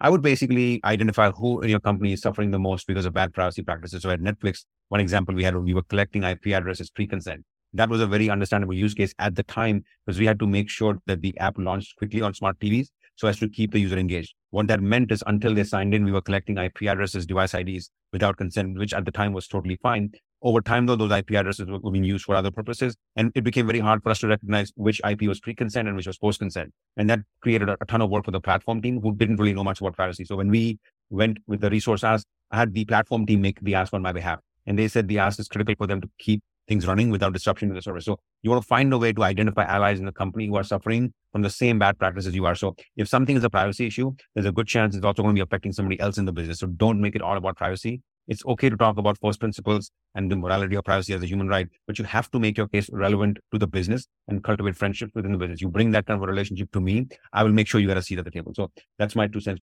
I would basically identify who in your company is suffering the most because of bad privacy practices. So at Netflix, one example we had, we were collecting IP addresses pre-consent. That was a very understandable use case at the time because we had to make sure that the app launched quickly on smart TVs so as to keep the user engaged. What that meant is until they signed in, we were collecting IP addresses, device IDs without consent, which at the time was totally fine. Over time, though, those IP addresses were being used for other purposes, and it became very hard for us to recognize which IP was pre-consent and which was post-consent. And that created a, a ton of work for the platform team who didn't really know much about privacy. So when we went with the resource ask, I had the platform team make the ask on my behalf. And they said the ask is critical for them to keep things running without disruption to the service. So you want to find a way to identify allies in the company who are suffering from the same bad practices you are. So if something is a privacy issue, there's a good chance it's also going to be affecting somebody else in the business. So don't make it all about privacy. It's okay to talk about first principles and the morality of privacy as a human right, but you have to make your case relevant to the business and cultivate friendships within the business. You bring that kind of a relationship to me, I will make sure you get a seat at the table. So that's my two cents.